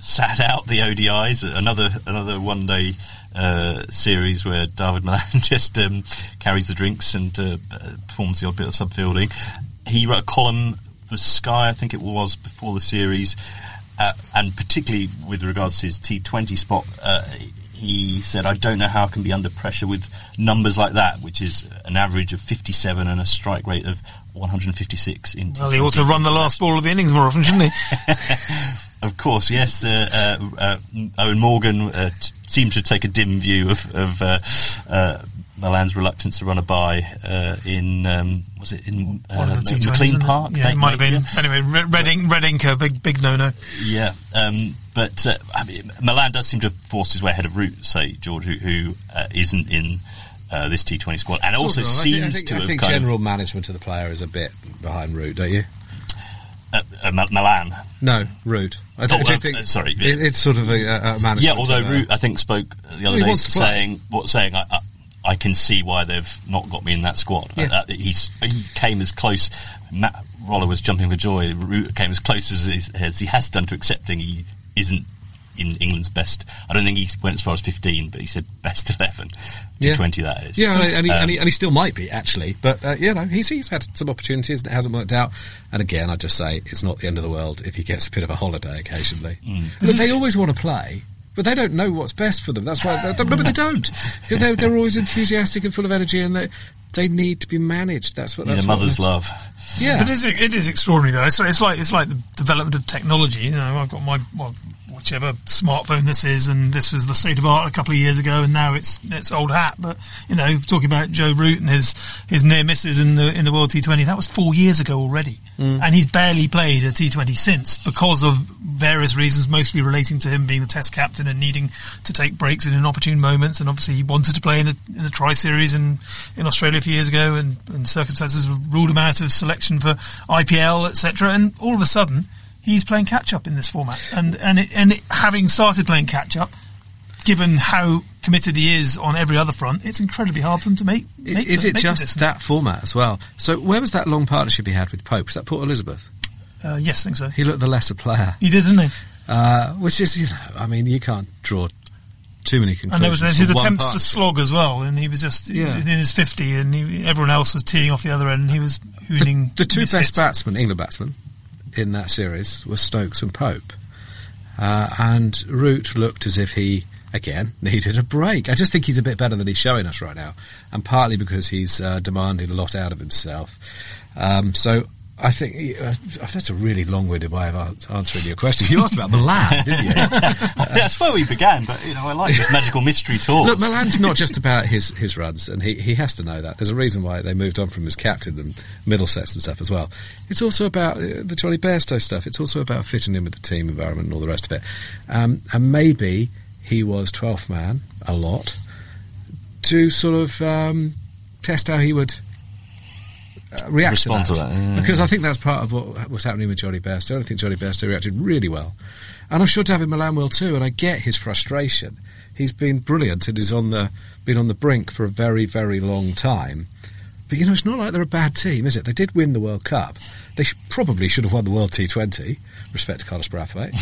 sat out the ODIs, another another one day uh, series where David Malan just um, carries the drinks and uh, performs the odd bit of subfielding. He wrote a column for Sky, I think it was, before the series, uh, and particularly with regards to his T20 spot, uh, he said, I don't know how I can be under pressure with numbers like that, which is an average of 57 and a strike rate of 156 in Well, he ought to run the last ball of the innings more often, shouldn't he? of course, yes. Uh, uh, uh, Eoin Morgan uh, t- seemed to take a dim view of, of uh, uh, reluctance to run a bye in um, was it in McLean Park? Yeah, it might have been. Yeah. Anyway, Red, Ink, Red Inker, big big no no. Yeah, um, but I mean, Malan does seem to have forced his way ahead of Root, say George, who, who not in. Uh, this T20 squad, and sort also of. seems I think, I think, to I have think general of, management of the player is a bit behind Root, don't you? Uh, uh, Malan. No, Root. I, th- oh, I think uh, sorry, it, it's sort of a, a management. Yeah, although Root, I think spoke the other day saying what saying I, I, can see why they've not got me in that squad. Yeah. Uh, he's he came as close. Matt Roller was jumping for joy. Came as close as, as he has done to accepting he isn't in England's best. I don't think he went as far as 15, but he said best 11 to yeah. 20. That is. Yeah, and he, um, and, he, and he, still might be actually, but uh, you know he's he's had some opportunities and it hasn't worked out. And again, I just say it's not the end of the world if he gets a bit of a holiday occasionally. Mm. But they always want to play. But they don't know what's best for them. That's why. They, no, but they don't. They're, they're always enthusiastic and full of energy, and they they need to be managed. That's what. That's a mother's love. Yeah, but it is, it is extraordinary though. It's, it's, like it's like the development of technology. You know, I've got my well, whichever smartphone this is, and this was the state of art a couple of years ago, and now it's it's old hat. But you know, talking about Joe Root and his his near misses in the in the World T20, that was four years ago already, mm. and he's barely played a T20 since because of various reasons, mostly relating to him being the Test captain and needing to take breaks in inopportune moments. And obviously, he wanted to play in the in the Tri Series in in Australia a few years ago, and, and circumstances ruled him out of selection for IPL, etc. And all of a sudden he's playing catch up in this format, and and it, and it, having started playing catch up, given how committed he is on every other front, it's incredibly hard for him to make. make is it just that format as well? So where was that long partnership he had with Pope? Was that Port Elizabeth? Uh, yes, I think so. He looked the lesser player. He did, didn't he? Uh, which is, you know, I mean, you can't draw too many conclusions. And there was his attempts to slog as well, and he was just Yeah. in his fifty, and he, everyone else was teeing off the other end, and he was hooning. The two best hits. batsmen, England batsmen, in that series were Stokes and Pope. Uh, and Root looked as if he, again, needed a break. I just think he's a bit better than he's showing us right now. And partly because he's uh, demanding a lot out of himself. Um, so I think uh, that's a really long-winded way of answering your question. You asked about Malan, didn't you? That's where we began, but you know, I like this magical mystery tour. Look, Malan's not just about his, his runs, and he, he has to know that. There's a reason why they moved on from his captain and Middlesex and stuff as well. It's also about uh, the Jonny Bairstow stuff. It's also about fitting in with the team environment and all the rest of it. Um, and maybe he was 12th man a lot to sort of um, test how he would react Respond to to that. that, yeah. Because I think that's part of what was happening with Jonny Bairstow. I think Jonny Bairstow reacted really well. And I'm sure David Malan will too, and I get his frustration. He's been brilliant and is on the been on the brink for a very, very long time. But you know, it's not like they're a bad team, is it? They did win the World Cup. They sh- probably should have won the World T20. Respect to Carlos Brathwaite.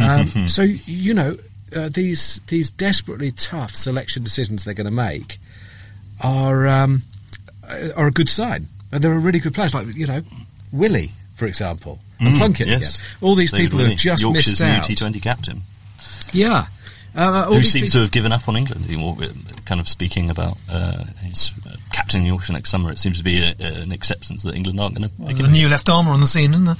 um, so you know, uh, these these desperately tough selection decisions they're going to make are um, uh, are a good sign, and they're really good players. Like you know, Willey, for example, and Plunkett Mm, yes. again. All these David people who Willey, have just Yorkshire's missed out. new T20 captain, Yeah. Uh, who seems people- to have given up on England. He more, uh, kind of speaking about uh, his uh, captain Yorkshire next summer. It seems to be a, a- an acceptance that England aren't going to. There's a new left armour on the scene, isn't there?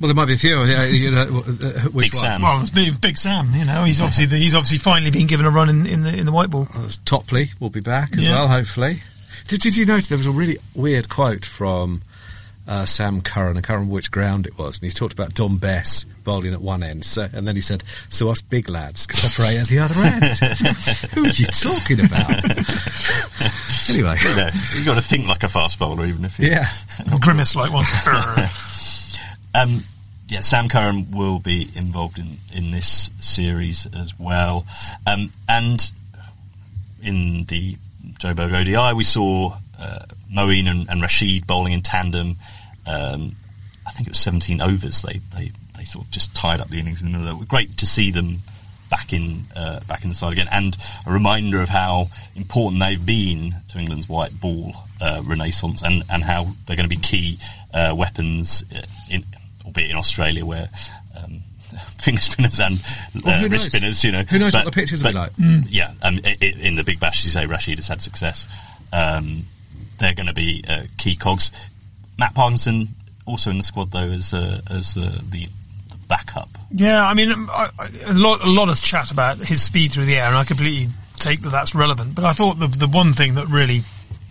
well, there might be a few. Yeah, you know, uh, which Big one? Sam. Well, it's big, big Sam. You know, he's obviously the, he's obviously finally been given a run in, in the in the white ball. Uh, Topley will be back as Yeah. well, hopefully. Did, did you notice there was a really weird quote from uh, Sam Curran? I can't remember which ground it was, and he talked about Dom Bess bowling at one end, so, and then he said, "So us big lads can operate at the other end." Who are you talking about? anyway, you've got to think like a fast bowler, even if you yeah. Grimace like one. Um, yeah, Sam Curran will be involved in, in this series as well. Um, and in the Joburg ODI, we saw uh, Moeen and, and Rashid bowling in tandem. Um, I think it was 17 overs. They, they they sort of just tied up the innings in the middle. It. Great to see them back in uh, back in the side again, and a reminder of how important they've been to England's white ball uh, renaissance, and, and how they're going to be key uh, weapons, uh, in, albeit in Australia where. Um, Finger spinners and uh, who wrist knows? spinners, you know. Who knows what the pitches will be but- like? Yeah, um, i i in the Big Bash, as you say, Rashid has had success. Um, they're going to be uh, key cogs. Matt Parkinson also in the squad though as uh, as the, the backup. Yeah, I mean, I, I, a lot, a lot of chat about his speed through the air, and I completely take that that's relevant. But I thought the the one thing that really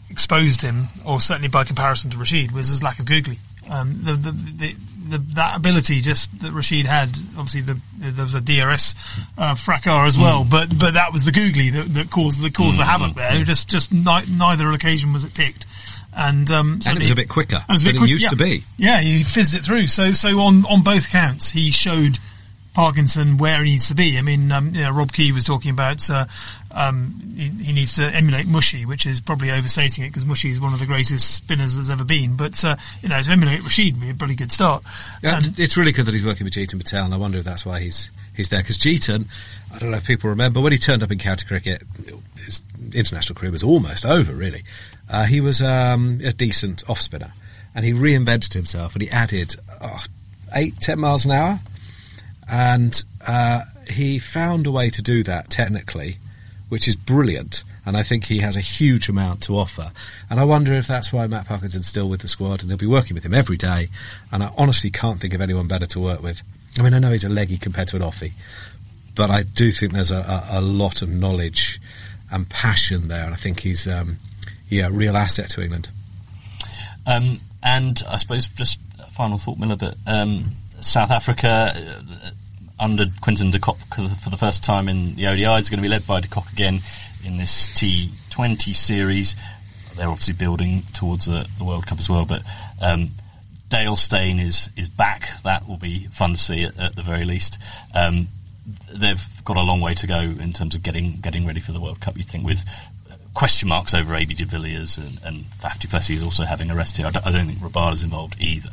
exposed him, or certainly by comparison to Rashid, was his lack of googly. Um, the, the, the, the, that ability just that Rashid had, obviously the, there was a DRS uh, fracas as well, but but that was the googly that, that caused the caused the havoc there. Just just ni- neither occasion was it picked, and um, And it was a bit quicker it was a than bit it used yeah. to be. Yeah, he fizzed it through. So, so on, on both counts, he showed Parkinson where he needs to be. I mean, um, you know, Rob Key was talking about, uh, um, he, he needs to emulate Mushy, which is probably overstating it because Mushy is one of the greatest spinners there's ever been. But, uh, you know, to emulate Rashid would be a pretty good start. Yeah, And- it's really good that he's working with Jeetan Patel, and I wonder if that's why he's he's there. Because Jeetan, I don't know if people remember when he turned up in county cricket, his international career was almost over. Really, uh, he was um, a decent off spinner, and he reinvented himself, and he added oh, eight, ten miles an hour, and uh, he found a way to do that technically, which is brilliant. And I think he has a huge amount to offer. And I wonder if that's why Matt Parkinson's still with the squad and they'll be working with him every day. And I honestly can't think of anyone better to work with. I mean, I know he's a leggy compared to an offie, but I do think there's a, a, a lot of knowledge and passion there. And I think he's, um, yeah, a real asset to England. Um, and I suppose just final thought, Miller, but um, South Africa under Quinton de Kock for the first time in the ODI is going to be led by de Kock again in this T20 series. They're obviously building towards the, the World Cup as well, but um, Dale Steyn is is back. That will be fun to see at, at the very least. Um, they've got a long way to go in terms of getting getting ready for the World Cup. You think with question marks over AB de Villiers and, and Faf du Plessis also having a rest here. I don't, I don't think Rabada's involved either.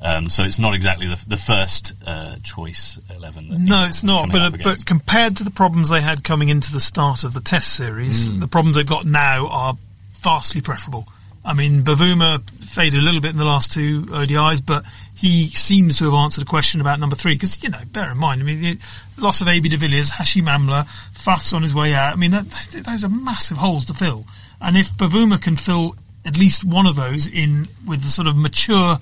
Um, so it's not exactly the, the first uh, choice eleven. No, it's not. But up but compared to the problems they had coming into the start of the Test series, Hmm. the problems they've got now are vastly preferable. I mean, Bavuma faded a little bit in the last two ODIs, but he seems to have answered a question about number three. Because you know, bear in mind, I mean, the loss of AB de Villiers, Hashim Amla, Faf's on his way out. I mean, that, those are massive holes to fill. And if Bavuma can fill at least one of those in with the sort of mature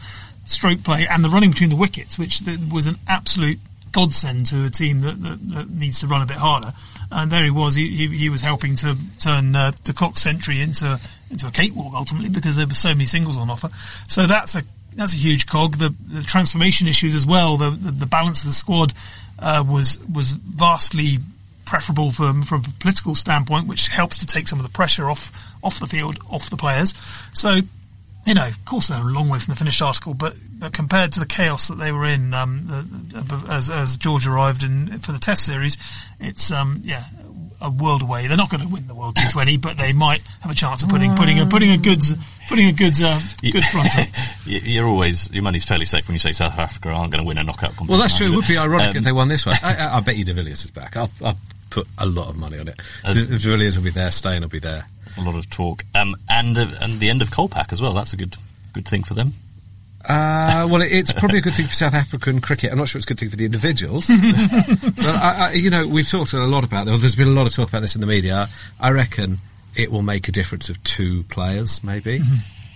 stroke play and the running between the wickets, which was an absolute godsend to a team that, that, that needs to run a bit harder. And there he was. He, he, he was helping to turn uh, de Kock's century into into a cakewalk ultimately because there were so many singles on offer. So that's a that's a huge cog. The, the transformation issues as well. The the, the balance of the squad uh, was was vastly preferable from from a political standpoint, which helps to take some of the pressure off off the field, off the players. So you know, of course they're a long way from the finished article, but, but compared to the chaos that they were in um, the, the, as, as George arrived in for the Test series, it's um, yeah a world away. They're not going to win the World T20, but they might have a chance of putting putting a putting a good putting a good uh, good front up. You- You're always your money's fairly safe when you say South Africa aren't going to win a knockout competition. Well, that's true. It would be ironic Um, if they won this one. I, I, I bet you De Villiers is back. I'll, I'll put a lot of money on it. As- De Villiers will be there. Steyn will be there. That's a lot of talk. Um, and uh, and the end of Kolpak as well. That's a good good thing for them. Uh, well, it's probably a good thing for South African cricket. I'm not sure it's a good thing for the individuals. but, I, I, you know, we've talked a lot about this. There's been a lot of talk about this in the media. I reckon it will make a difference of two players, maybe.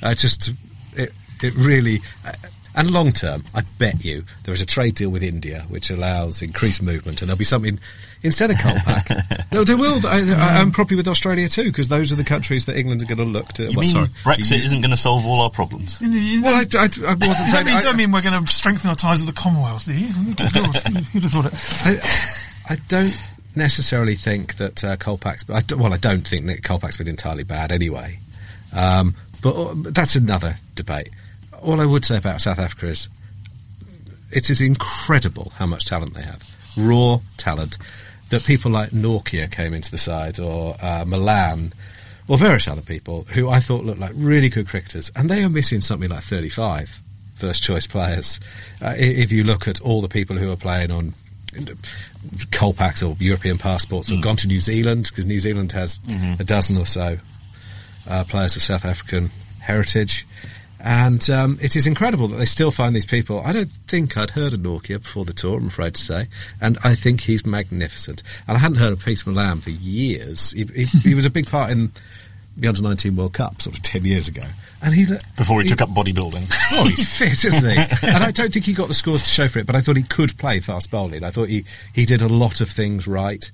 Uh, just, it, it really, uh, and long term, I bet you there is a trade deal with India which allows increased movement and there'll be something, instead of Kolpak. no, there will. I, I, I'm probably with Australia too, because those are the countries that England are going to look to. You well, mean sorry. Brexit isn't going to solve all our problems? Well, I, I, I wasn't Does saying. that mean, I- don't mean we're going to strengthen our ties with the Commonwealth, do you? Who'd have thought it? I, I don't necessarily think that uh, Kolpak's. I well, I don't think that Kolpak's been entirely bad anyway. Um, but, uh, but that's another debate. All I would say about South Africa is it is incredible how much talent they have, raw talent. That people like Nortje came into the side, or uh, Malan, or various other people who I thought looked like really good cricketers, and they are missing something like 35 first choice players. Uh, if you look at all the people who are playing on Kolpaks or European passports, or gone to New Zealand because New Zealand has a dozen or so uh, players of South African heritage. And um, it is incredible that they still find these people. I don't think I'd heard of Nortje before the tour, I'm afraid to say. And I think he's magnificent. And I hadn't heard of Pieter Malan for years. He, he, he was a big part in the Under 19 World Cup sort of 10 years ago. And he, Before he took up bodybuilding. Oh, he's fit, isn't he? and I don't think he got the scores to show for it, but I thought he could play fast bowling. I thought he, he did a lot of things right.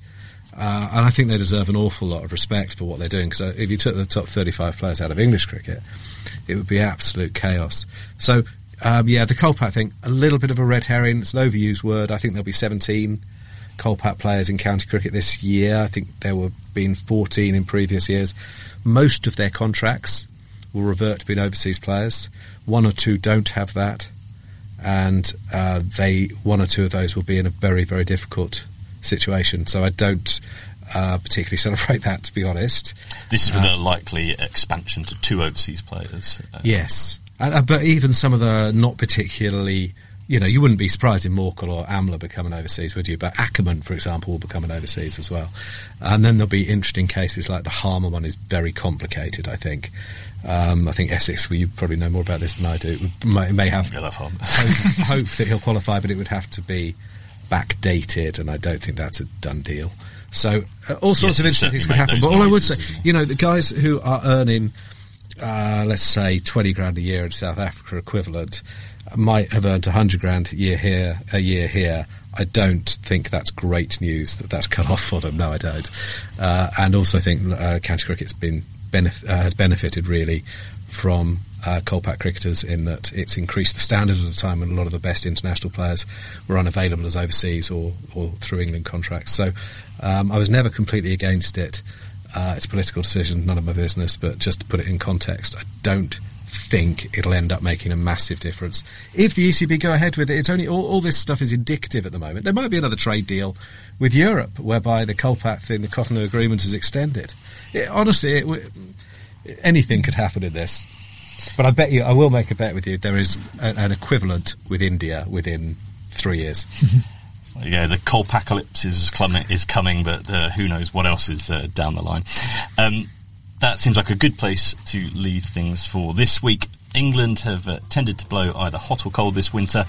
Uh, and I think they deserve an awful lot of respect for what they're doing, because if you took the top 35 players out of English cricket, it would be absolute chaos. So, um, yeah, the Kolpak thing, a little bit of a red herring. It's an overused word. I think there'll be 17 Kolpak players in county cricket this year. I think there were been 14 in previous years. Most of their contracts will revert to being overseas players. One or two don't have that, and uh, they one or two of those will be in a very very difficult situation. So I don't uh, particularly celebrate that, to be honest. This is with a likely expansion to two overseas players. Uh, Yes, and, uh, but even some of the not particularly. You know, you wouldn't be surprised if Morkel or Amla becoming overseas, would you? But Ackermann, for example, will become an overseas as well. And then there'll be interesting cases like the Harmer one is very complicated, I think. Um, I think Essex, well, you probably know more about this than I do, may, may have I love Harmer. hope, hope that he'll qualify, but it would have to be backdated, and I don't think that's a done deal. So uh, all sorts Yes, of interesting things could happen. But all I would say, you know, the guys who are earning, uh, let's say, twenty grand a year in South Africa equivalent, might have earned hundred grand a year here, a year here. I don't think that's great news that that's cut off for them. No, I don't. Uh, and also I think uh, county cricket's been benef- uh, has benefited really from uh, Kolpak cricketers in that it's increased the standard at a time when a lot of the best international players were unavailable as overseas or, or through England contracts. So um, I was never completely against it. Uh, it's a political decision, none of my business, but just to put it in context, I don't think it'll end up making a massive difference. If the ECB go ahead with it, it's only all, all this stuff is indicative at the moment. There might be another trade deal with Europe whereby the Kolpak thing, the Cotonou agreement is extended. It, honestly, it, anything could happen in this. But I bet you, I will make a bet with you. There is a, an equivalent with India within three years. yeah, the Kolpakalypse is coming, is coming but uh, who knows what else is uh, down the line. Um, that seems like a good place to leave things for this week. England have uh, tended to blow either hot or cold this winter,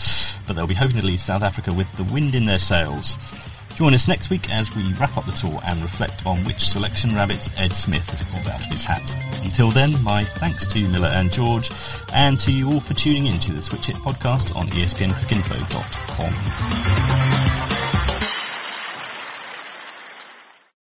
but they'll be hoping to leave South Africa with the wind in their sails. Join us next week as we wrap up the tour and reflect on which selection rabbits Ed Smith has pulled out of his hat. Until then, my thanks to Miller and George, and to you all for tuning in to the Switch Hit podcast on espncricinfo.com.